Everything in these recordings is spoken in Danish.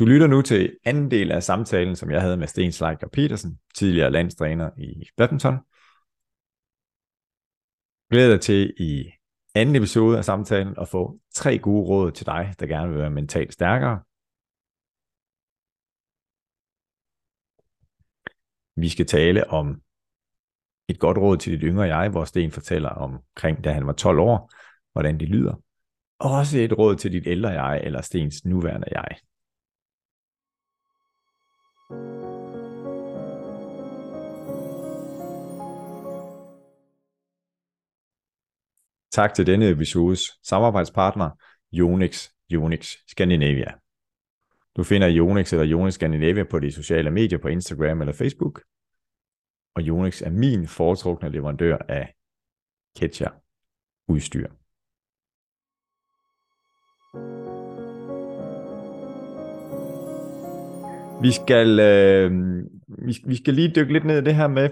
Du lytter nu til anden del af samtalen, som jeg havde med Sten Sleiker Petersen, tidligere landstræner i badminton. Glæder dig til i anden episode af samtalen at få tre gode råd til dig, der gerne vil være mentalt stærkere. Vi skal tale om et godt råd til dit yngre jeg, hvor Sten fortæller omkring, da han var 12 år, hvordan det lyder. Og også et råd til dit ældre jeg, eller Stens nuværende jeg. Tak til denne episodes samarbejdspartner, Jonix, Yonex Scandinavia. Du finder Jonix eller Jonix Scandinavia på de sociale medier på Instagram eller Facebook. Og Jonix er min foretrukne leverandør af Ketcher udstyr. Vi skal, øh, vi, vi skal lige dykke lidt ned i det her med,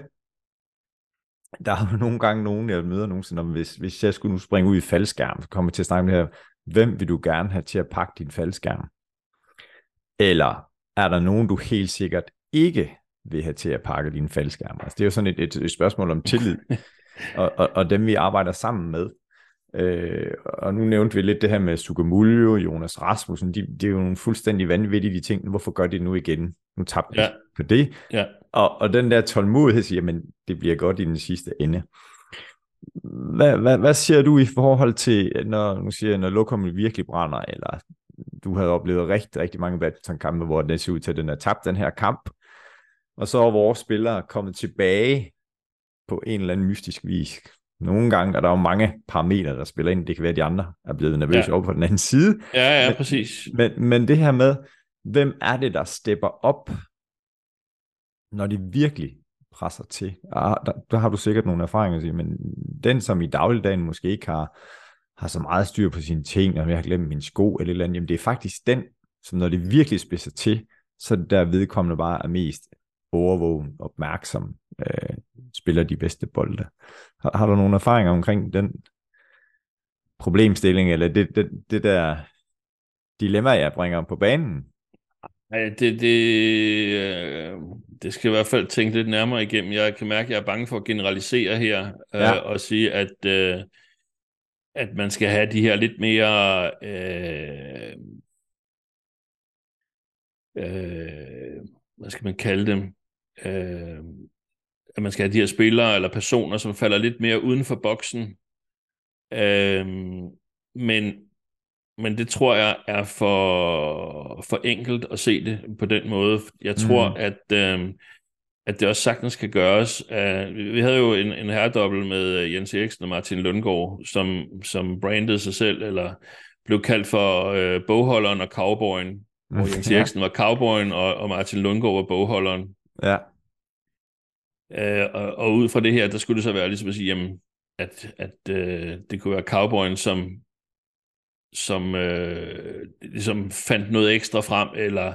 der er jo nogle gange nogen, jeg møder nogensinde, om hvis, hvis jeg skulle nu springe ud i faldskærm, så kommer jeg til at snakke med det her, hvem vil du gerne have til at pakke din faldskærm? Eller er der nogen, du helt sikkert ikke vil have til at pakke din faldskærm? Altså, det er jo sådan et, et, et spørgsmål om tillid, og, og, og dem vi arbejder sammen med. Øh, og nu nævnte vi lidt det her med Sugamuljo, Jonas Rasmussen, de, det er jo nogle fuldstændig vanvittige de ting. Hvorfor gør de det nu igen? Nu tabte ja. de på det. Ja. Og, og den der tålmodighed siger, men det bliver godt i den sidste ende. Hvad, hvad, hvad siger du i forhold til, når, nu siger jeg, når lokummet virkelig brænder, eller du havde oplevet rigtig, rigtig mange badmintonkampe, hvor det ser ud til, at den er tabt den her kamp, og så er vores spillere kommet tilbage på en eller anden mystisk vis. Nogle gange er der jo mange parametre, der spiller ind. Det kan være, at de andre er blevet nervøse ja. over på den anden side. Ja, ja, men, præcis. Men, men det her med, hvem er det, der stepper op, når de virkelig presser til? Ah, der, der har du sikkert nogle erfaringer at sige, men den, som i dagligdagen måske ikke har, har så meget styr på sine ting, og jeg har glemt min sko eller et eller andet, jamen det er faktisk den, som når det virkelig spidser til, så der vedkommende bare er mest overvågen, opmærksom, øh, spiller de bedste bolde. Har, har du nogle erfaringer omkring den problemstilling, eller det, det, det der dilemma, jeg bringer på banen? Ja, det, det, øh, det skal i hvert fald tænke lidt nærmere igennem. Jeg kan mærke, at jeg er bange for at generalisere her, øh, ja. og sige, at, øh, at man skal have de her lidt mere... Øh, øh, hvad skal man kalde dem? Øh, at man skal have de her spillere eller personer, som falder lidt mere uden for boksen. Øh, men, men det tror jeg er for, for enkelt at se det på den måde. Jeg tror, mm. at, øh, at det også sagtens kan gøres. Uh, vi havde jo en, en herredobbel med Jens Eriksen og Martin Lundgaard, som, som brandede sig selv, eller blev kaldt for øh, bogholderen og cowboyen, hvor Jens Eriksen var cowboyen, og, og Martin Lundgaard var bogholderen. Ja. Øh, og, og ud fra det her, der skulle det så være ligesom at sige, jamen, at, at øh, det kunne være cowboyen, som, som øh, ligesom fandt noget ekstra frem, eller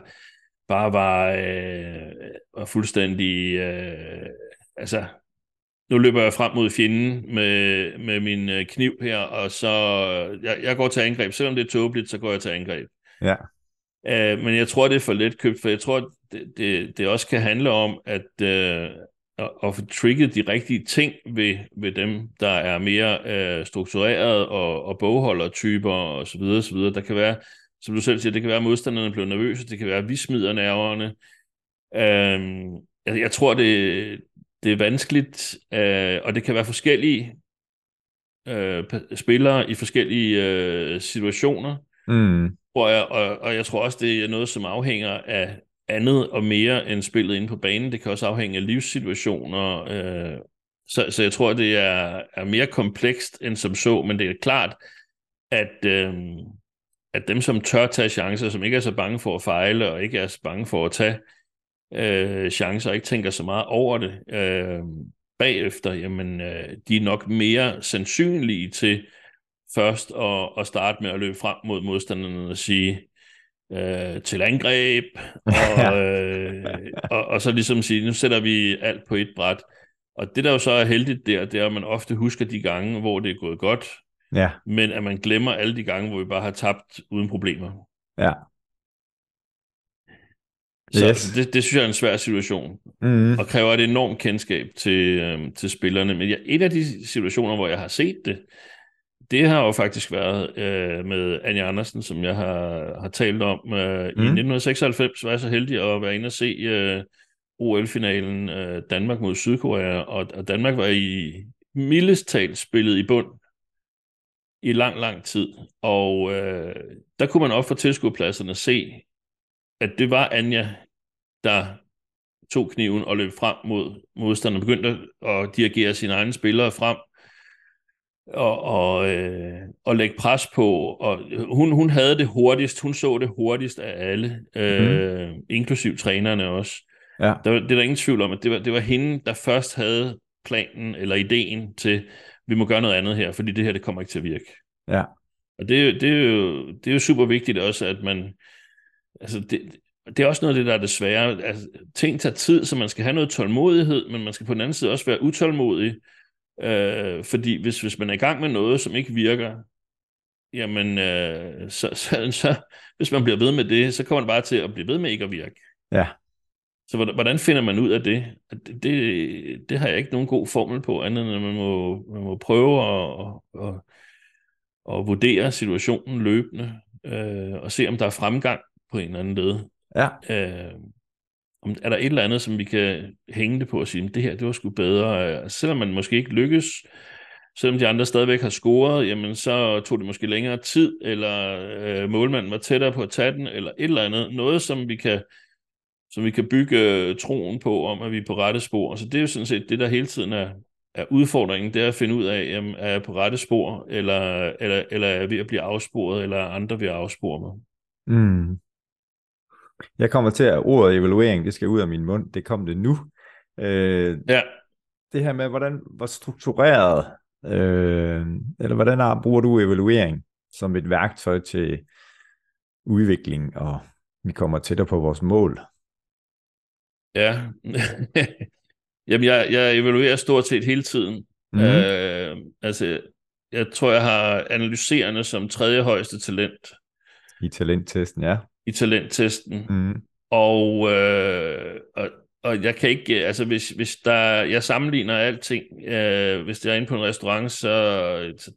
bare var, øh, var fuldstændig... Øh, altså, nu løber jeg frem mod fjenden med, med min øh, kniv her, og så... Jeg, jeg går til angreb. Selvom det er tåbeligt, så går jeg til angreb. Ja. Øh, men jeg tror, det er for let købt, for jeg tror, det, det, det også kan handle om, at, øh, at, at få trigget de rigtige ting ved, ved dem, der er mere øh, struktureret og, og bogholdertyper og så videre, så videre. Der kan være, som du selv siger, det kan være, at modstanderne bliver nervøse, det kan være, at vi smider nerverne. Øh, jeg, jeg tror, det, det er vanskeligt, øh, og det kan være forskellige øh, spillere i forskellige øh, situationer. Mm. Tror jeg, og, og jeg tror også, det er noget, som afhænger af andet og mere end spillet inde på banen. Det kan også afhænge af livssituationer. Øh, så, så jeg tror, det er, er mere komplekst end som så, men det er klart, at, øh, at dem, som tør tage chancer, som ikke er så bange for at fejle, og ikke er så bange for at tage øh, chancer, og ikke tænker så meget over det øh, bagefter, jamen, øh, de er nok mere sandsynlige til først at, at starte med at løbe frem mod modstanderne og sige, øh, til angreb, og, øh, og, og så ligesom sige, nu sætter vi alt på et bræt. Og det, der jo så er heldigt der, det er, at man ofte husker de gange, hvor det er gået godt, ja. men at man glemmer alle de gange, hvor vi bare har tabt uden problemer. Ja. Så Yes. yes. det, det synes jeg er en svær situation, Mm. og kræver et enormt kendskab til, øhm, til spillerne. Men jeg, et af de situationer, hvor jeg har set det, det har jo faktisk været øh, med Anja Andersen, som jeg har, har talt om. Øh, mm. I 1996 var jeg så heldig at være inde og se øh, OL-finalen øh, Danmark mod Sydkorea, og, og Danmark var i mildest talt spillet i bund i lang, lang tid. Og øh, der kunne man op for tilskuerpladserne se, at det var Anja, der tog kniven og løb frem mod modstanderen, begyndte at dirigere sine egne spillere frem, og, og, øh, og lægge pres på. Og hun, hun havde det hurtigst, hun så det hurtigst af alle, øh, mm. inklusiv trænerne også. Ja. Der, det er der ingen tvivl om, at det var, det var hende, der først havde planen eller ideen til, vi må gøre noget andet her, fordi det her, det kommer ikke til at virke. Ja. Og det, er det, er jo, det er jo super vigtigt også, at man, altså det, det er også noget af det, der er det svære. Altså, ting tager tid, så man skal have noget tålmodighed, men man skal på den anden side også være utålmodig, øh, fordi hvis, hvis man er i gang med noget, som ikke virker, jamen, øh, så, så, så, hvis man bliver ved med det, så kommer man bare til at blive ved med ikke at virke. Ja. Så hvordan- hvordan finder man ud af det? Det, det, det har jeg ikke nogen god formel på, andet end at man må, man må prøve at, at, at, at vurdere situationen løbende, øh, og se om der er fremgang på en eller anden led. Ja. Øh, om, er der et eller andet, som vi kan hænge det på og sige, det her, det var sgu bedre. Øh, selvom man måske ikke lykkes, selvom de andre stadigvæk har scoret, jamen så tog det måske længere tid, eller øh, målmanden var tættere på at tage den, eller et eller andet. Noget, som vi kan, som vi kan bygge øh, troen på, om at vi er på rette spor. Så det er jo sådan set det, der hele tiden er, er udfordringen, det er at finde ud af, jamen, er jeg på rette spor, eller, eller, eller er jeg ved at blive afsporet, eller er andre ved at afspore mig. Mm. Jeg kommer til at ordet evaluering, det skal ud af min mund, det kom det nu. Øh, Ja, det her med, hvordan, hvor struktureret, øh, eller hvordan er, bruger du evaluering som et værktøj til udvikling, og vi kommer tættere på vores mål? Ja. Jamen, jeg, jeg evaluerer stort set hele tiden. Mm. Øh, altså, jeg tror, jeg har analyserende som tredje højeste talent I talenttesten, ja. I talenttesten. Mm. Og, øh, og, og jeg kan ikke, altså hvis, hvis der, jeg sammenligner alting, øh, hvis det er inde på en restaurant, så, så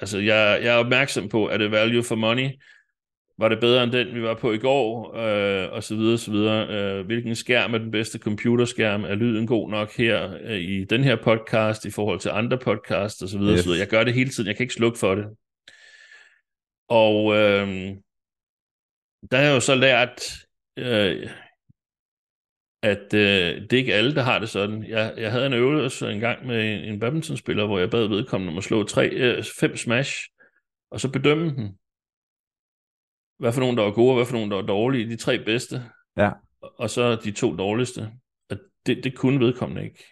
altså jeg, jeg er opmærksom på, er det value for money? Var det bedre end den, vi var på i går? Øh, og så videre, så videre. Øh, hvilken skærm er den bedste computerskærm? Er lyden god nok her øh, i den her podcast i forhold til andre podcasts og så videre, yes. så videre. Jeg gør det hele tiden. Jeg kan ikke slukke for det. Og øh, der har jeg jo så lært, øh, at øh, det er ikke alle, der har det sådan. Jeg, jeg havde en øvelse en gang med en, en badmintonspiller, hvor jeg bad vedkommende om at slå tre, øh, fem smash, og så bedømme dem. Hvad for nogen, der var gode, og hvad for nogen, der var dårlige. De tre bedste. Ja. Og- så de to dårligste. Og det, det kunne vedkommende ikke.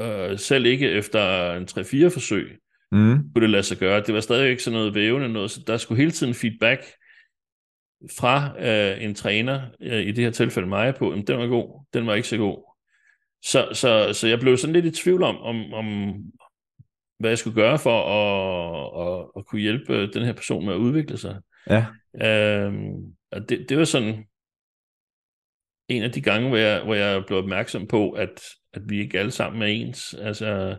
Øh, selv ikke efter en 3-4 forsøg Mm. kunne det lade sig gøre. Det var stadig ikke sådan noget vævende noget, så der skulle hele tiden feedback fra øh, en træner, øh, i det her tilfælde mig, på, jamen, den var god, den var ikke så god. Så, så, så jeg blev sådan lidt i tvivl om, om, om hvad jeg skulle gøre for at, at, at kunne hjælpe den her person med at udvikle sig. Ja. Øhm, og det, det var sådan en af de gange, hvor jeg, hvor jeg blev opmærksom på, at, at vi ikke alle sammen er ens. Altså,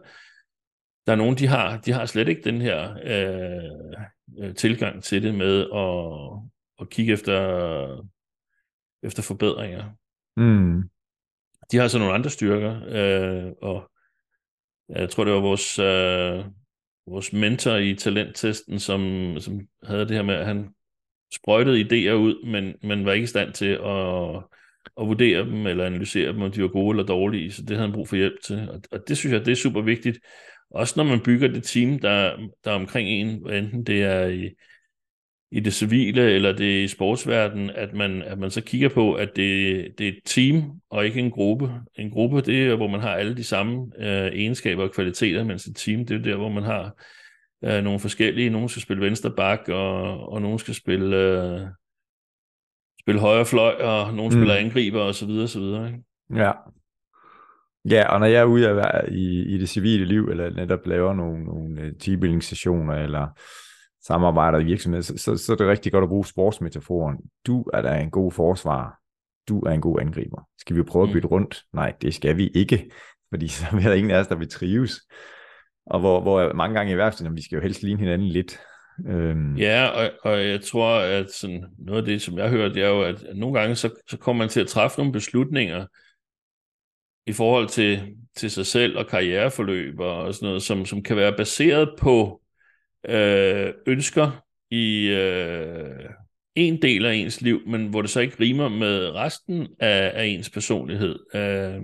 der er nogen, de har, de har slet ikke den her øh, øh, tilgang til det med at, at kigge efter, efter forbedringer. Mm. De har så nogle andre styrker, øh, og jeg tror, det var vores, øh, vores mentor i talenttesten, som, som havde det her med, at han sprøjtede idéer ud, men, men var ikke i stand til at, at vurdere dem eller analysere dem, om de var gode eller dårlige, så det havde han brug for hjælp til. Og, og det synes jeg, det er super vigtigt. Også når man bygger det team, der, der er omkring en, enten det er i, i det civile eller det i sportsverdenen, at man, at man så kigger på, at det, det er et team og ikke en gruppe. En gruppe, det er, hvor man har alle de samme øh, egenskaber og kvaliteter, mens et team, det er der, hvor man har øh, nogle forskellige. Nogle skal spille venstre bak, og, og nogle skal spille, øh, spille højre fløj, og nogle Mm. spiller angriber, og så videre, så videre. Ikke? Ja. Ja, og når jeg er ude at være i, i det civile liv, eller netop laver nogle, nogle øh, teambuilding-sessioner, eller samarbejder i virksomheder, så, så, så er det rigtig godt at bruge sportsmetaforen. Du er da en god forsvar. du er en god angriber. Skal vi prøve at Mm. bytte rundt? Nej, det skal vi ikke, fordi så er der ingen af os, der vil trives. Og hvor, hvor mange gange i værftene, vi skal jo helst ligne hinanden lidt. Øhm, Ja, og, og jeg tror, at sådan, noget af det, som jeg har hørt, det er jo, at, at nogle gange, så, så kommer man til at træffe nogle beslutninger i forhold til, til sig selv og karriereforløb og sådan noget, som, som kan være baseret på øh, ønsker i øh, en del af ens liv, men hvor det så ikke rimer med resten af, af ens personlighed. Øh,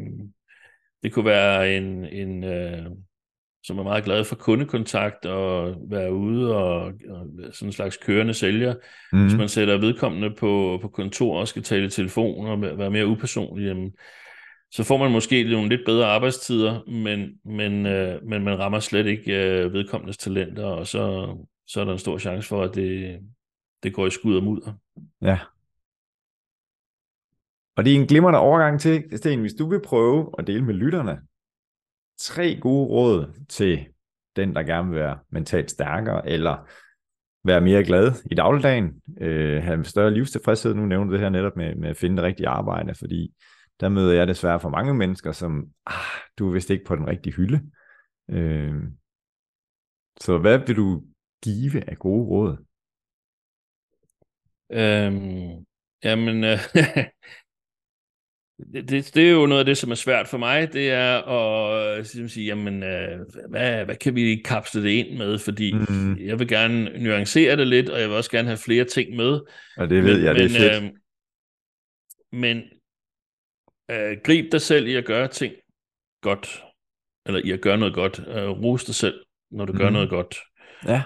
det kunne være en, en øh, som er meget glad for kundekontakt og være ude og, og sådan en slags kørende sælger. Mm. Hvis man sætter vedkommende på, på kontor og skal tale i telefon og være mere upersonlig, jamen, så får man måske nogle lidt bedre arbejdstider, men, men, øh, men man rammer slet ikke øh, vedkommendes talenter, og så, så er der en stor chance for, at det, det går i skud og mudder. ja. Og det er en glimrende overgang til, Sten, hvis du vil prøve at dele med lytterne tre gode råd til den, der gerne vil være mentalt stærkere, eller være mere glad i dagligdagen, øh, have en større livstilfredshed. Nu nævner du det her netop med, med at finde det rigtige arbejde, fordi der møder jeg desværre for mange mennesker, som, ah, du er vist ikke på den rigtige hylde. Øh, så hvad vil du give af gode råd? Øhm, jamen, øh, det, det, det er jo noget af det, som er svært for mig, det er at ligesom sige, jamen, øh, hvad, hvad kan vi kapsle det ind med, fordi Mm. jeg vil gerne nuancere det lidt, og jeg vil også gerne have flere ting med. Og det ved men, jeg, det er men, fedt. Øh, men øh, grib dig selv i at gøre ting godt, eller i at gøre noget godt. Øh, ros dig selv, når du mm. gør Mhm. noget godt. Ja,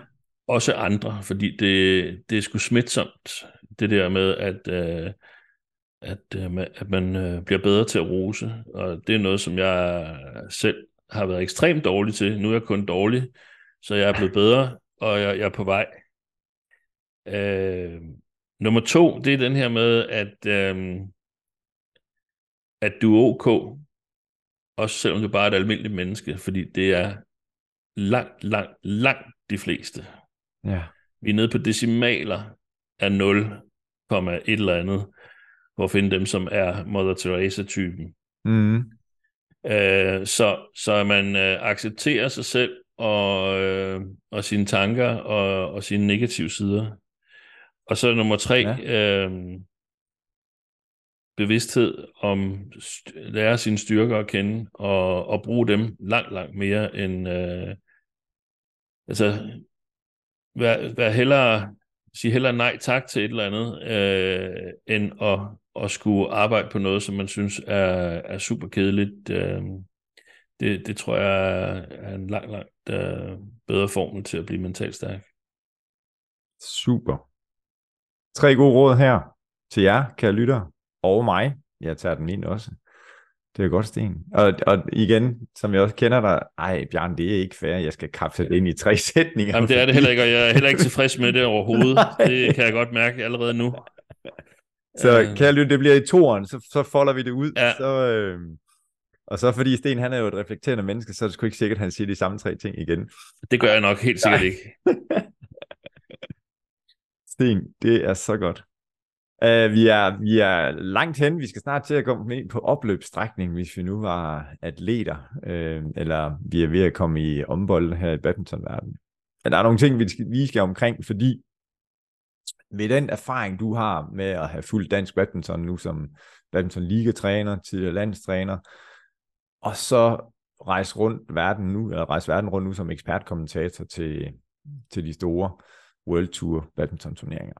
Også andre, fordi det, det er sgu smitsomt, det der med, at, øh, at, øh, at man øh, bliver bedre til at rose. Og det er noget, som jeg selv har været ekstremt dårlig til. Nu er jeg kun dårlig, så jeg er blevet bedre, og jeg, jeg er på vej. Øh, nummer to, det er den her med, at, øh, at du er ok, også selvom du bare er et almindeligt menneske, fordi det er langt, langt, langt de fleste. ja. Vi er nede på decimaler af 0, et eller andet, for at finde dem, som er Mother Teresa-typen. Mm. Øh, så, så man øh, accepterer sig selv og, øh, og sine tanker og, og sine negative sider. Og så nummer tre, ja. øh, bevidsthed om st- lære sine styrker at kende og, og bruge dem langt, langt mere end øh, altså vær, vær hellere sige hellere nej tak til et eller andet øh, end at, at skulle arbejde på noget, som man synes er, er super kedeligt. Øh, det, det tror jeg er en langt, langt øh, bedre formel til at blive mentalt stærk. Super. Tre gode råd her til jer, kære lyttere og mig. Jeg tager den ind også. Det er godt, Sten. Og, og igen, som jeg også kender dig, ej Bjørn, det er ikke fair, jeg skal kapsle det ind i tre sætninger. Jamen, det er det heller ikke, og jeg er heller ikke tilfreds med det overhovedet. Det kan jeg godt mærke allerede nu. Så Øh. kære lytter, det bliver i toeren, så, så folder vi det ud. Ja. Så, øh, og så fordi Sten, han er jo et reflekterende menneske, så er det sgu ikke sikkert, at han siger de samme tre ting igen. Det gør jeg nok helt sikkert Nej. ikke. Sten, det er så godt. Uh, vi, er, vi er langt hen. Vi skal snart til at komme ind på opløbsstrækning, hvis vi nu var atleter, uh, eller vi er ved at komme i ombold her i badmintonverdenen. Men der er nogle ting, vi skal, vi skal omkring, fordi med den erfaring, du har med at have fuldt dansk badminton nu som badminton ligatræner, tidligere landstræner, og så rejse rundt verden nu, eller rejse verden rundt nu som ekspertkommentator til, til de store World Tour badminton turneringer.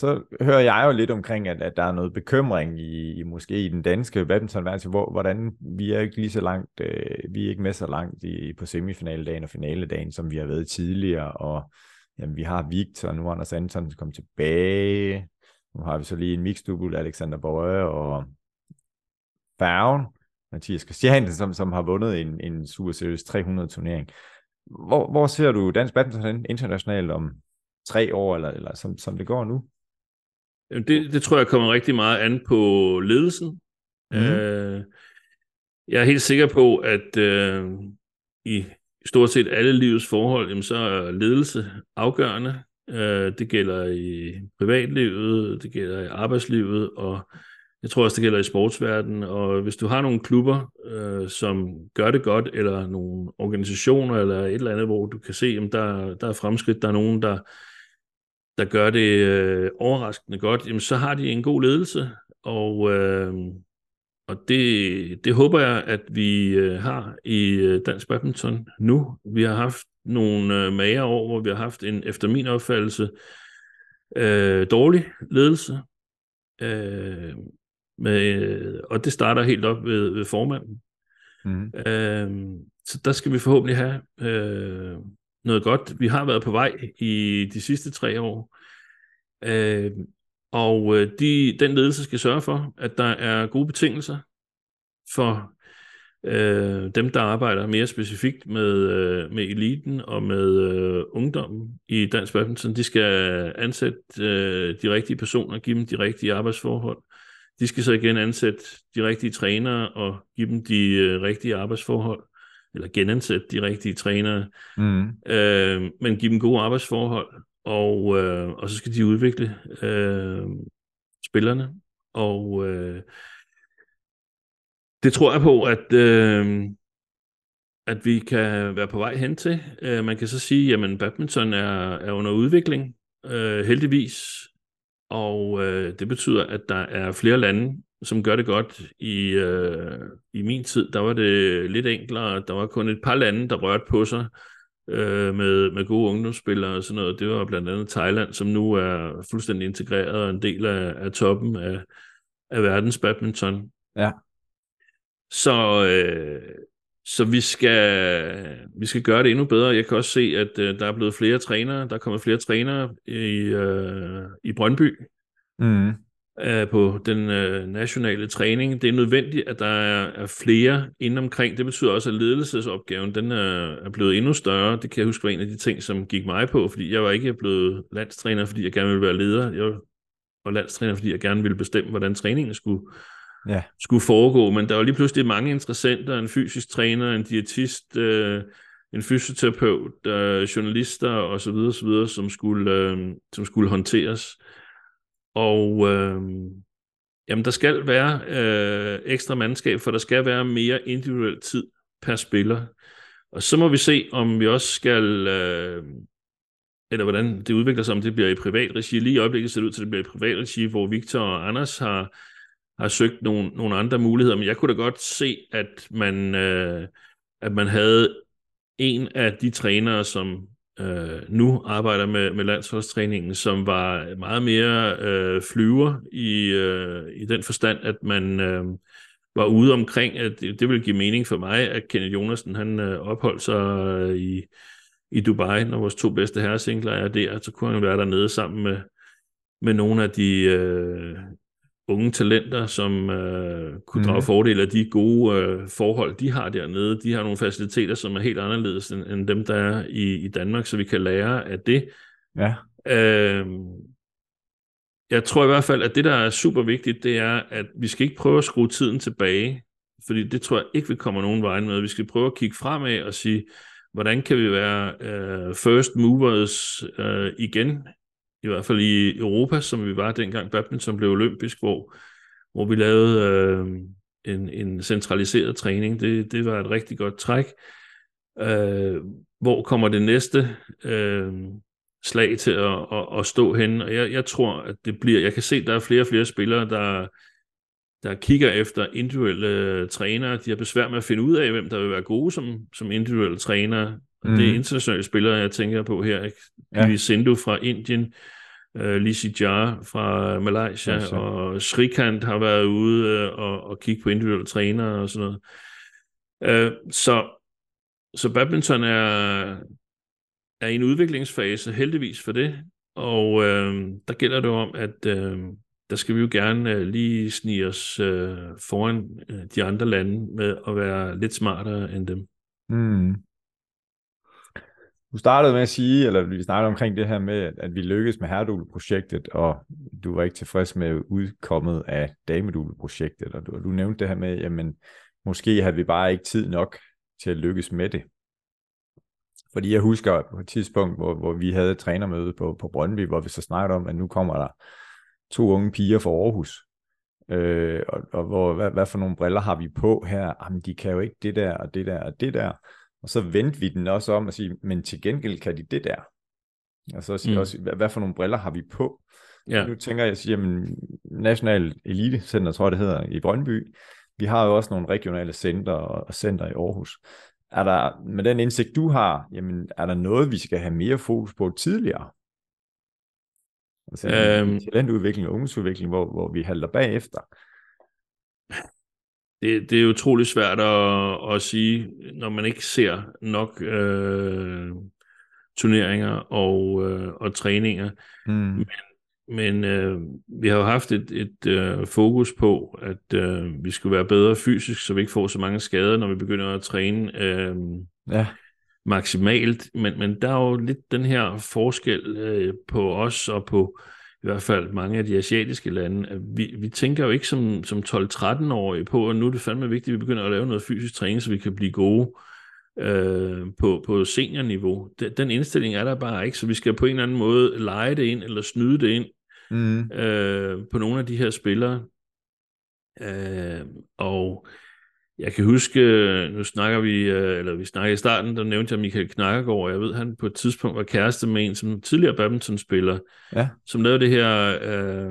Så hører jeg jo lidt omkring, at, at der er noget bekymring i, i måske i den danske badmintonverden, hvor, hvordan vi er ikke lige så langt, øh, vi er ikke med så langt i, på semifinaledagen og finaledagen, som vi har været tidligere, og jamen, vi har Victor, nu er Anders Anton kommet tilbage, nu har vi så lige en mixdouble, Alexander Bøje og Færgen, Mathias Christiansen, som, som har vundet en, en Super Series 300 turnering. Hvor, hvor ser du dansk badminton internationalt om tre år, eller, eller som, som det går nu? Det, det tror jeg kommer rigtig meget an på ledelsen. Mhm. Øh, jeg er helt sikker på, at øh, i stort set alle livets forhold, jamen, så er ledelse afgørende. Øh, det gælder i privatlivet, det gælder i arbejdslivet, og Jeg tror også, det gælder i sportsverdenen, og hvis du har nogle klubber, øh, som gør det godt, eller nogle organisationer, eller et eller andet, hvor du kan se, at der, der er fremskridt, der er nogen, der, der gør det øh, overraskende godt, jamen så har de en god ledelse, og, øh, og det, det håber jeg, at vi øh, har i øh, dansk badminton nu. Vi har haft nogle øh, mager år, hvor vi har haft en, efter min opfattelse, øh, dårlig ledelse. Øh, med, og det starter helt op ved, ved formanden. Mm. Øh, så der skal vi forhåbentlig have øh, noget godt. Vi har været på vej i de sidste tre år. Øh, og øh, de, den ledelse skal sørge for, at der er gode betingelser for øh, dem, der arbejder mere specifikt med, øh, med eliten og med øh, ungdommen i Dansk Badminton. De skal ansætte øh, de rigtige personer, give dem de rigtige arbejdsforhold. De skal så igen ansætte de rigtige trænere og give dem de øh, rigtige arbejdsforhold, eller genansætte de rigtige trænere, mm. øh, men give dem gode arbejdsforhold, og, øh, og så skal de udvikle øh, spillerne. Og øh, det tror jeg på, at, øh, at vi kan være på vej hen til. Øh, man kan så sige, at badminton er, er under udvikling, øh, heldigvis. Og øh, det betyder, at der er flere lande, som gør det godt. I, øh, I min tid, der var det lidt enklere. Der var kun et par lande, der rørte på sig øh, med, med gode ungdomsspillere og sådan noget. Det var blandt andet Thailand, som nu er fuldstændig integreret og en del af, af toppen af, af verdens badminton. Ja. Så, øh, så vi skal, vi skal gøre det endnu bedre. Jeg kan også se, at øh, der er blevet flere trænere. Der er kommet flere trænere i, øh, i Brøndby. Mm øh, på den øh, nationale træning. Det er nødvendigt, at der er, er flere inden omkring. Det betyder også, at ledelsesopgaven den er, er blevet endnu større. Det kan jeg huske var en af de ting, som gik mig på, fordi jeg var ikke blevet landstræner, fordi jeg gerne ville være leder. Jeg var landstræner, fordi jeg gerne ville bestemme, hvordan træningen skulle, ja. skulle foregå. Men der var lige pludselig mange interessenter, en fysisk træner, en diætist, øh, en fysioterapeut, øh, journalister osv., osv., som skulle, øh, som skulle håndteres. Og øh, jamen, der skal være øh, ekstra mandskab, for der skal være mere individuel tid per spiller. Og så må vi se, om vi også skal, øh, eller hvordan det udvikler sig, om det bliver i privat regi. Lige i øjeblikket ser det ud til, at det bliver i privat regi, hvor Victor og Anders har, har søgt nogle, nogle andre muligheder. Men jeg kunne da godt se, at man, øh, at man havde en af de trænere, som øh, nu arbejder med, med landsholdstræningen, som var meget mere øh, flyver i, øh, i den forstand, at man øh, var ude omkring, at det, det ville give mening for mig, at Kenneth Jonasen han øh, opholdt sig øh, i, i Dubai, når vores to bedste herresingler er der, så kunne han være dernede sammen med, med nogle af de øh, unge talenter, som øh, kunne drage mm. fordel af de gode øh, forhold, de har dernede. De har nogle faciliteter, som er helt anderledes end, end dem, der er i, i Danmark, så vi kan lære af det. Ja. Øh, jeg tror i hvert fald, at det, der er super vigtigt, det er, at vi skal ikke prøve at skrue tiden tilbage, fordi det tror jeg ikke, vi kommer nogen vej med. Vi skal prøve at kigge fremad og sige, hvordan kan vi være øh, first movers øh, igen i hvert fald i Europa, som vi var dengang badminton blev olympisk, hvor, hvor vi lavede øh, en, en centraliseret træning. Det, det var et rigtig godt træk. Øh, hvor kommer det næste øh, slag til at, at, at stå hen? Og jeg, jeg tror, at det bliver... Jeg kan se, at der er flere og flere spillere, der, der kigger efter individuelle øh, trænere. De har besvær med at finde ud af, hvem der vil være gode som, som individuelle trænere. Mm. Det er internationale spillere, jeg tænker på her. Ikke? Ja. Sindhu fra Indien, uh, Lisi Jar fra Malaysia, ja, og Srikant har været ude uh, og, og kigge på individuelle trænere og sådan noget. Uh, så, så badminton er, er i en udviklingsfase, heldigvis for det, og uh, der gælder det om, at uh, der skal vi jo gerne uh, lige snige os uh, foran uh, de andre lande med at være lidt smartere end dem. Mm. Du startede med at sige, eller vi snakkede omkring det her med, at vi lykkedes med herredule-projektet, og du var ikke tilfreds med udkommet af damedule-projektet, og du, du nævnte det her med, jamen, måske havde vi bare ikke tid nok til at lykkes med det. Fordi jeg husker på et tidspunkt, hvor, hvor vi havde et trænermøde på, på Brøndby, hvor vi så snakkede om, at nu kommer der to unge piger fra Aarhus, Øh, og og hvor, hvad, hvad for nogle briller har vi på her? Jamen, de kan jo ikke det der, og det der, og det der. Og så vendte vi den også om og sige, men til gengæld kan de det der. Og så sige mm. også, hvad, hvad for nogle briller har vi på? Ja. Nu tænker jeg, jamen, National Elite Center, tror jeg det hedder, i Brøndby. Vi har jo også nogle regionale center og center i Aarhus. Er der, med den indsigt, du har, jamen, er der noget, vi skal have mere fokus på tidligere? Altså øhm, talentudvikling og ungdomsudvikling, hvor, hvor vi halter bagefter. Det, det er utrolig svært at, at sige, når man ikke ser nok øh, turneringer og, øh, og træninger. Mm. Men, men øh, vi har jo haft et, et øh, fokus på, at øh, vi skulle være bedre fysisk, så vi ikke får så mange skader, når vi begynder at træne øh, ja. maksimalt. Men, men der er jo lidt den her forskel øh, på os og på i hvert fald mange af de asiatiske lande. At vi, vi tænker jo ikke som, som 12-13-årige på, at nu er det fandme vigtigt, at vi begynder at lave noget fysisk træning, så vi kan blive gode øh, på, på seniorniveau. Den, den indstilling er der bare ikke, så vi skal på en eller anden måde lege det ind, eller snyde det ind mm. øh, på nogle af de her spillere. Øh, og jeg kan huske, nu snakker vi, øh, eller vi snakker i starten, der nævnte jeg Michael Knakkergaard, og jeg ved, han på et tidspunkt var kæreste med en som tidligere badmintonspiller, ja. som lavede det her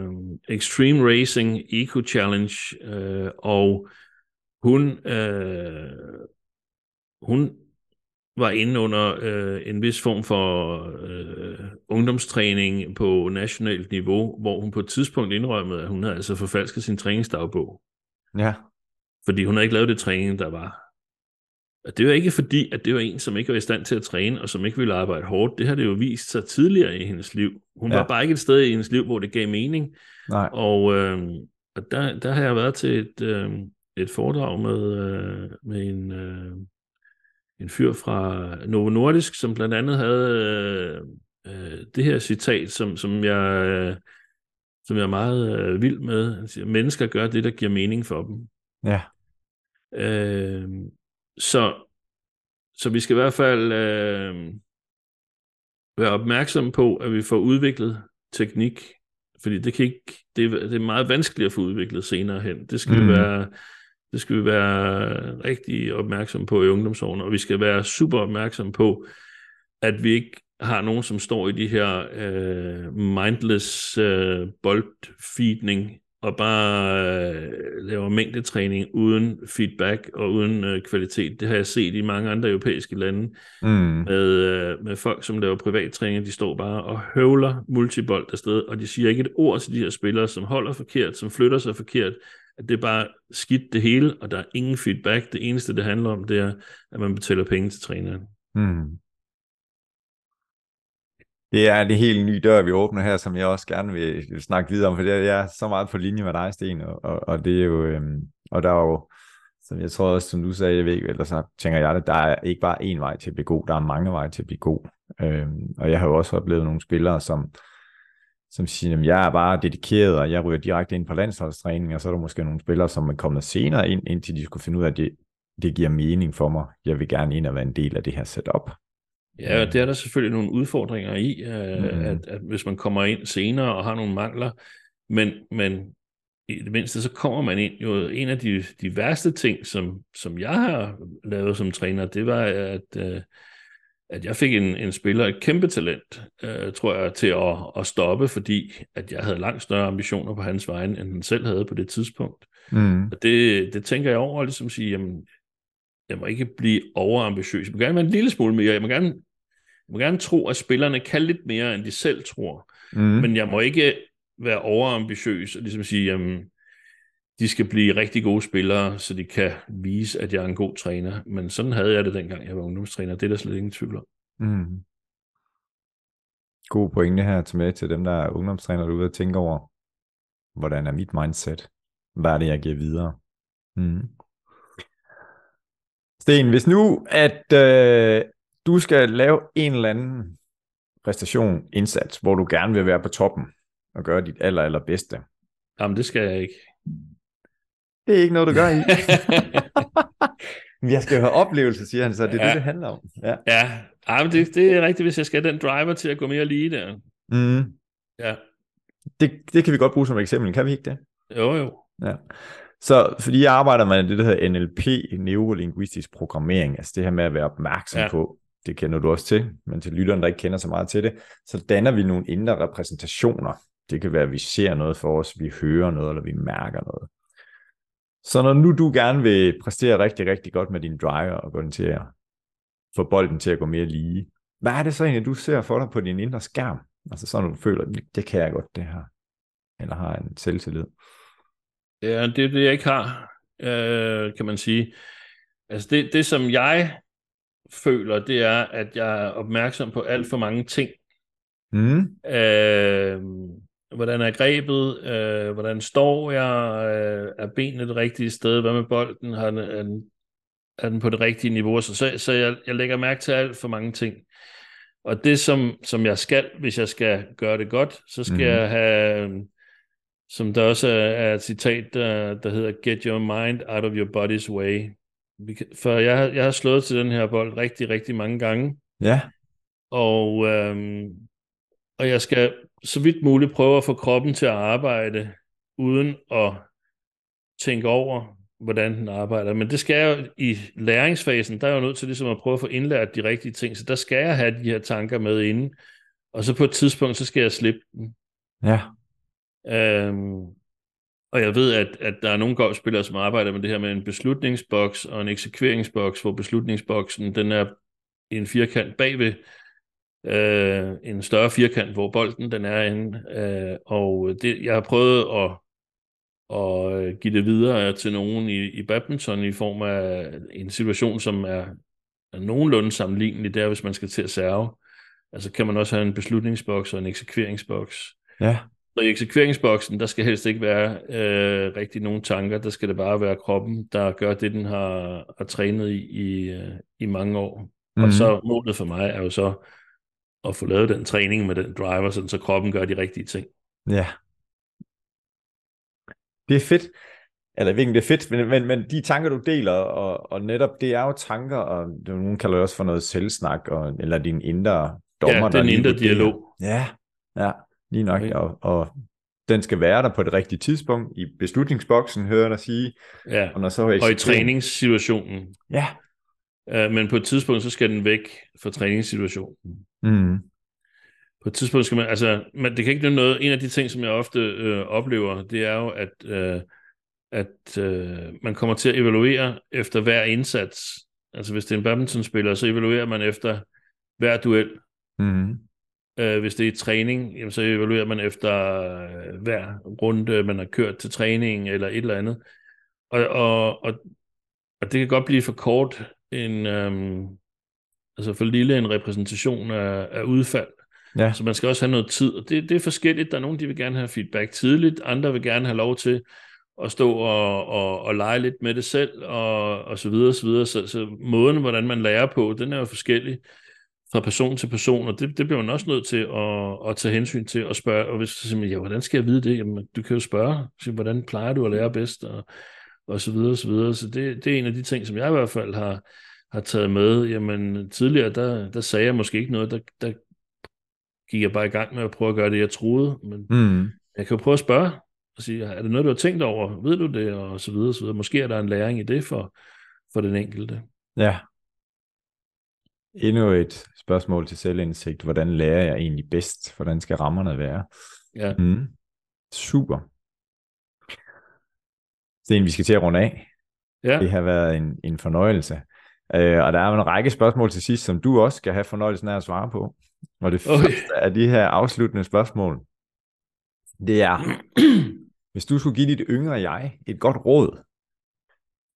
uh, Extreme Racing Eco Challenge, uh, og hun, uh, hun var inde under uh, en vis form for uh, ungdomstræning på nationalt niveau, hvor hun på et tidspunkt indrømmede, at hun havde altså forfalsket sin træningsdagbog. Ja. Fordi hun havde ikke lavet det træning, der var. Og det var ikke fordi, at det var en, som ikke var i stand til at træne, og som ikke ville arbejde hårdt. Det har det jo vist sig tidligere i hendes liv. Hun ja. var bare ikke et sted i hendes liv, hvor det gav mening. Nej. Og, øh, og der, der har jeg været til et, øh, et foredrag med, øh, med en, øh, en fyr fra Novo Nordisk, som blandt andet havde øh, øh, det her citat, som, som jeg... Øh, som jeg er meget øh, vild med. Han siger, mennesker gør det, der giver mening for dem. Ja. Øh, så, så vi skal i hvert fald øh, være opmærksom på, at vi får udviklet teknik, fordi det, kan ikke, det, er, det er meget vanskeligt at få udviklet senere hen. Det skal, mm. vi, være, det skal vi være rigtig opmærksom på i ungdomsårene, og vi skal være super opmærksom på, at vi ikke har nogen, som står i de her øh, mindless øh, boldfeedning og bare øh, laver mængdetræning uden feedback og uden øh, kvalitet. Det har jeg set i mange andre europæiske lande mm. med, øh, med folk, som laver privattræning. De står bare og høvler multibold afsted, og de siger ikke et ord til de her spillere, som holder forkert, som flytter sig forkert. At det er bare skidt det hele, og der er ingen feedback. Det eneste, det handler om, det er, at man betaler penge til træneren. Mm. Det er det helt nye dør, vi åbner her, som jeg også gerne vil snakke videre om, for det er så meget på linje med dig, Sten, og, og, og det er jo, øhm, og der er jo, som jeg tror også, som du sagde, jeg ved, eller så tænker jeg det, der er ikke bare én vej til at blive god, der er mange veje til at blive god. Øhm, og jeg har jo også oplevet nogle spillere, som, som siger, at jeg er bare dedikeret, og jeg ryger direkte ind på landsholdstræning, og så er der måske nogle spillere, som er kommet senere ind, indtil de skulle finde ud af, at det, det giver mening for mig. Jeg vil gerne ind og være en del af det her setup. Ja, det er der selvfølgelig nogle udfordringer i, mm. at, at hvis man kommer ind senere og har nogle mangler, men, men i det mindste så kommer man ind. Jo, en af de, de værste ting, som, som jeg har lavet som træner, det var, at, øh, at jeg fik en, en spiller, et kæmpe talent, uh, tror jeg, til at, at stoppe, fordi at jeg havde langt større ambitioner på hans vegne, end han selv havde på det tidspunkt. Mm. Og det, det tænker jeg over, ligesom at sige, jamen, jeg må ikke blive overambitiøs. Jeg må gerne være en lille smule mere. Jeg må gerne jeg må gerne tro, at spillerne kan lidt mere, end de selv tror. Mm. Men jeg må ikke være overambitiøs og ligesom sige, jamen, de skal blive rigtig gode spillere, så de kan vise, at jeg er en god træner. Men sådan havde jeg det, dengang jeg var ungdomstræner. Det er der slet ingen tvivl om. Mm. God pointe her til med til dem, der er ungdomstræner derude og tænker over, hvordan er mit mindset? Hvad er det, jeg giver videre? Mm. Sten, hvis nu, at øh, du skal lave en eller anden præstation, indsats, hvor du gerne vil være på toppen og gøre dit aller, aller bedste. Jamen, det skal jeg ikke. Det er ikke noget, du gør i. jeg skal jo have oplevelser, siger han, så det er ja. det, det handler om. Ja, ja. Jamen, det, det er rigtigt, hvis jeg skal den driver til at gå mere lige der. Mm. Ja. Det, det kan vi godt bruge som eksempel, kan vi ikke det? Jo, jo. Ja. Så fordi jeg arbejder med det, der hedder NLP, neurolinguistisk programmering, altså det her med at være opmærksom ja. på, det kender du også til, men til lytteren, der ikke kender så meget til det, så danner vi nogle indre repræsentationer. Det kan være, at vi ser noget for os, vi hører noget, eller vi mærker noget. Så når nu du gerne vil præstere rigtig, rigtig godt med din driver, og gå den til at få bolden til at gå mere lige, hvad er det så egentlig, du ser for dig på din indre skærm? Altså sådan, du føler, det kan jeg godt, det her. Eller har en selvtillid. Ja, det er det, jeg ikke har, øh, kan man sige. Altså det, det, som jeg føler, det er, at jeg er opmærksom på alt for mange ting. Mm. Øh, hvordan er grebet? Øh, hvordan står jeg? Øh, er benene det rigtige sted? Hvad med bolden? Har den, er, den, er den på det rigtige niveau? Så, så, så jeg, jeg lægger mærke til alt for mange ting. Og det, som, som jeg skal, hvis jeg skal gøre det godt, så skal mm. jeg have som der også er et citat, der, der hedder Get your mind out of your body's way. For jeg, jeg har slået til den her bold rigtig, rigtig mange gange. Ja. Og, øhm, og jeg skal så vidt muligt prøve at få kroppen til at arbejde, uden at tænke over, hvordan den arbejder. Men det skal jeg jo i læringsfasen, der er jeg jo nødt til ligesom at prøve at få indlært de rigtige ting, så der skal jeg have de her tanker med inde. Og så på et tidspunkt, så skal jeg slippe dem. Ja. Øhm, og jeg ved, at, at der er nogle golfspillere, som arbejder med det her med en beslutningsboks og en eksekveringsboks, hvor beslutningsboksen den er i en firkant bagved, øh, en større firkant, hvor bolden den er inde. Øh, og det, jeg har prøvet at, at øh, give det videre til nogen i, i badminton i form af en situation, som er, er nogenlunde sammenlignelig, der hvis man skal til at serve. Altså kan man også have en beslutningsboks og en eksekveringsboks. Ja. Så i eksekveringsboksen, der skal helst ikke være øh, rigtig nogen tanker, der skal det bare være kroppen, der gør det, den har, har trænet i i, øh, i mange år. Mm. Og mhm. så målet for mig er jo så at få lavet den træning med den driver, sådan så kroppen gør de rigtige ting. Ja. Det er fedt. Eller ikke, det er fedt, men, men, men de tanker, du deler, og, og netop, det er jo tanker, og nogen kalder det også for noget selvsnak, og, eller din indre dommer. Ja, den indre dialog. Ja, ja. Lige nok, okay. og, og den skal være der på det rigtige tidspunkt i beslutningsboksen, hører jeg dig sige. Ja, og, når så og i træningssituationen. Ja. Uh, men på et tidspunkt, så skal den væk fra træningssituationen. Mm. På et tidspunkt skal man, altså, man, det kan ikke noget, en af de ting, som jeg ofte øh, oplever, det er jo, at, øh, at øh, man kommer til at evaluere efter hver indsats. Altså hvis det er en badmintonspiller, så evaluerer man efter hver duel. Mm. Øh, hvis det er træning, jamen, så evaluerer man efter øh, hver runde, man har kørt til træning eller et eller andet. Og, og, og, og det kan godt blive for kort en, øhm, altså for lille en repræsentation af, af udfald. Ja. Så man skal også have noget tid, og det, det er forskelligt. Der er nogen, de vil gerne have feedback tidligt, andre vil gerne have lov til at stå og, og, og lege lidt med det selv, og, og så videre, og så videre. Så, så måden, hvordan man lærer på, den er jo forskellig fra person til person, og det, det bliver man også nødt til at, at tage hensyn til og spørge, og hvis du siger, ja, hvordan skal jeg vide det? Jamen, du kan jo spørge, sige, hvordan plejer du at lære bedst, og, og så videre, og så videre. Så det, det er en af de ting, som jeg i hvert fald har, har taget med. Jamen, tidligere, der, der sagde jeg måske ikke noget, der, der gik jeg bare i gang med at prøve at gøre det, jeg troede, men mm. jeg kan jo prøve at spørge, og sige, er det noget, du har tænkt over? Ved du det? Og så videre, og så videre. Måske er der en læring i det for, for den enkelte. Ja, Endnu et spørgsmål til selvindsigt. Hvordan lærer jeg egentlig bedst? Hvordan skal rammerne være? Ja. Mm. Super. Sten, vi skal til at runde af. Ja. Det har været en, en fornøjelse. Øh, og der er en række spørgsmål til sidst, som du også skal have fornøjelsen af at svare på. Og det okay. første af de her afsluttende spørgsmål, det er, hvis du skulle give dit yngre jeg et godt råd,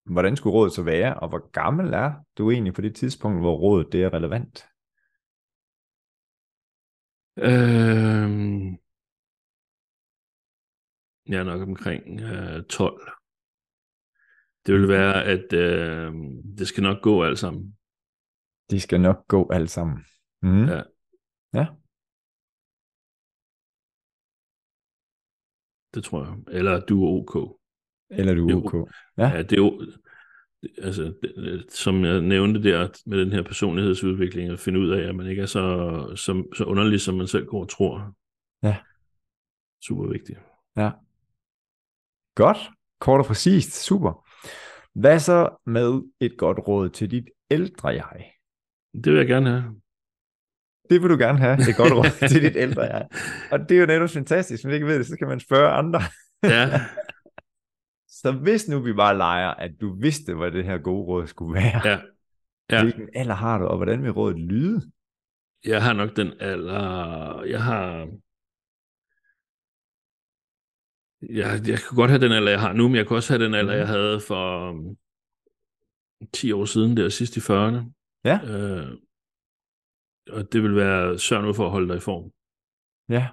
Hvordan skulle rådet så være, og hvor gammel er du egentlig på det tidspunkt, hvor rådet det er relevant? Øhm, jeg er nok omkring øh, 12. Det vil være, at øh, det skal nok gå alt sammen. Det skal nok gå alt sammen. Mm. Ja. Ja. Det tror jeg. Eller du er ok. Eller du er ok. Ja, ja det er jo, altså, det, som jeg nævnte der med den her personlighedsudvikling, at finde ud af, at man ikke er så, så, så underlig, som man selv går og tror. Ja. Super vigtigt. Ja. Godt. Kort og præcist. Super. Hvad så med et godt råd til dit ældre jeg? Det vil jeg gerne have. Det vil du gerne have, et godt råd til dit ældre jeg. Og det er jo netop fantastisk. Hvis man ikke ved det, så kan man spørge andre. Ja, Så hvis nu vi bare leger, at du vidste, hvad det her gode råd skulle være, ja. Ja. hvilken alder har du, og hvordan vil rådet lyde? Jeg har nok den alder... Jeg har... Jeg, jeg kan godt have den alder, jeg har nu, men jeg kan også have den alder, Mhm. jeg havde for um, 10 år siden, der sidst i 40'erne. Ja, Øh, og det vil være sørg nu for at holde dig i form. ja.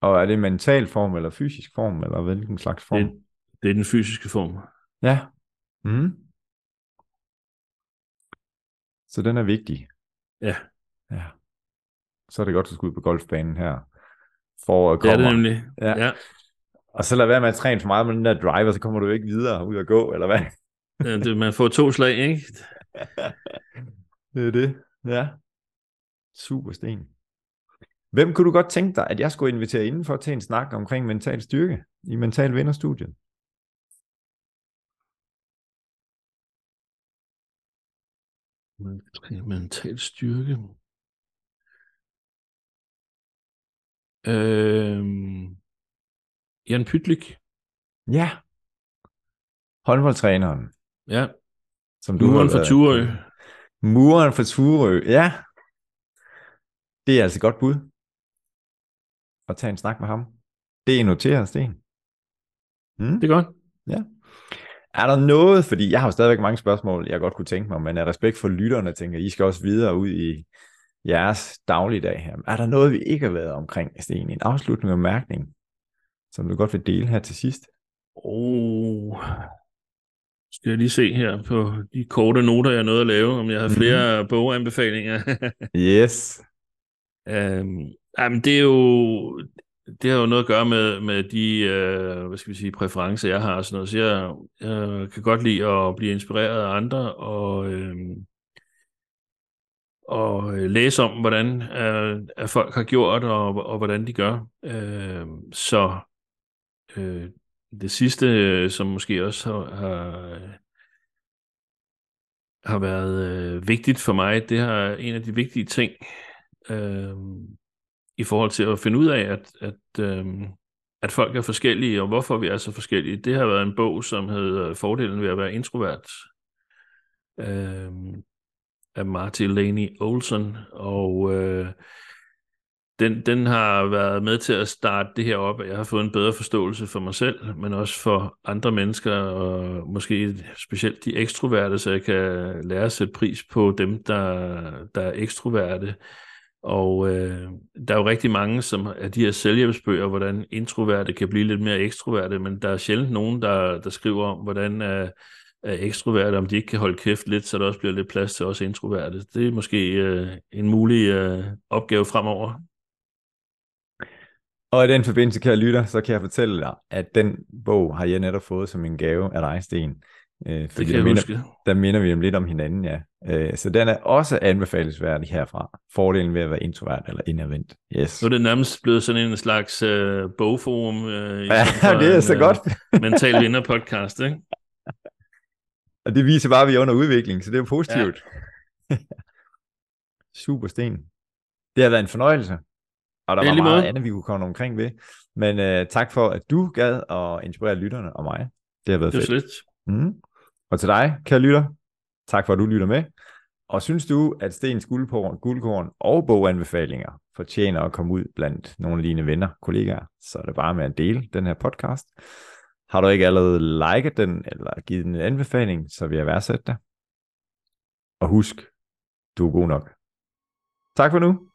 Og er det mental form, eller fysisk form, eller hvilken slags form? Det, det er den fysiske form. Ja. Mm. Så den er vigtig. Ja, Ja. Så er det godt, at du skal ud på golfbanen her. For at det er komme. det nemlig. Ja. Ja. Og så lad være med at træne for meget med den der driver, så kommer du ikke videre ud at gå, eller hvad? Ja, det, man får to slag, ikke? det er det. Ja. Super sten. Hvem kunne du godt tænke dig, at jeg skulle invitere indenfor til en snak omkring mental styrke i Mental Vinderstudiet? Mental styrke. Øhm, Jan Pytlik. Ja. Håndboldtræneren, Ja, som du Muren for Turø. Muren for Turø, ja. Det er altså godt bud. At tage en snak med ham. Det er noteret, Sten. Mm? Det er godt. Er der noget, fordi jeg har jo stadigvæk mange spørgsmål, jeg godt kunne tænke mig, men af respekt for lytterne, tænker I skal også videre ud i jeres dagligdag her. Er der noget, vi ikke har været omkring, Sten? En afslutning og mærkning, som du godt vil dele her til sidst? Oh. Skal jeg lige se her på de korte noter, jeg nåede at lave, om jeg har flere mm-hmm. boganbefalinger. Yes. øhm, jamen, det er jo det har jo noget at gøre med, med de øh, hvad skal vi sige, præferencer, jeg har. Og sådan noget. Så jeg, jeg kan godt lide at blive inspireret af andre og, øh, og øh, læse om, hvordan øh, at folk har gjort og, og hvordan de gør. Øh, så øh, det sidste, øh, som måske også har, har, har været øh, vigtigt for mig, det har en af de vigtige ting øh, i forhold til at finde ud af, at, at, øh, at folk er forskellige, og hvorfor vi er så forskellige. Det har været en bog, som hedder Fordelen ved at være introvert, øh, af Martin Laney Olsen, og øh, den, den har været med til at starte det her op, at jeg har fået en bedre forståelse for mig selv, men også for andre mennesker, og måske specielt de ekstroverte, så jeg kan lære at sætte pris på dem, der, der er ekstroverte. Og øh, der er jo rigtig mange som af de her selvhjælpsbøger, hvordan introverte kan blive lidt mere ekstroverte, men der er sjældent nogen, der, der skriver om, hvordan er, er ekstroverte, om de ikke kan holde kæft lidt, så der også bliver lidt plads til os introverte. Det er måske øh, en mulig øh, opgave fremover. Og i den forbindelse, kære lytter, så kan jeg fortælle dig, at den bog har jeg netop fået som en gave af dig, Sten. Øh, Det fordi kan der minder, huske. der minder vi om lidt om hinanden, ja. Øh, så den er også anbefalesværdig herfra. Fordelen ved at være introvert eller indadvendt. Yes. Nu er det nærmest blevet sådan en slags øh, bogforum. Øh, Ja, det er en, så øh, godt. mental vinder podcast, ikke? Og det viser bare, at vi er under udvikling, så det er jo positivt. Ja. Super, Sten. Det har været en fornøjelse. Og der var meget måde. andet, vi kunne komme omkring ved. Men uh, tak for, at du gad at inspirere lytterne og mig. Det har været Det fedt. slet. Mm. Og til dig, kære lytter, tak for, at du lytter med. Og synes du, at Stens guldkorn, guldkorn og boganbefalinger fortjener at komme ud blandt nogle af dine venner, kollegaer, så er det bare med at dele den her podcast. Har du ikke allerede liket den, eller givet den en anbefaling, så vil jeg værdsætte dig. Og husk, du er god nok. Tak for nu.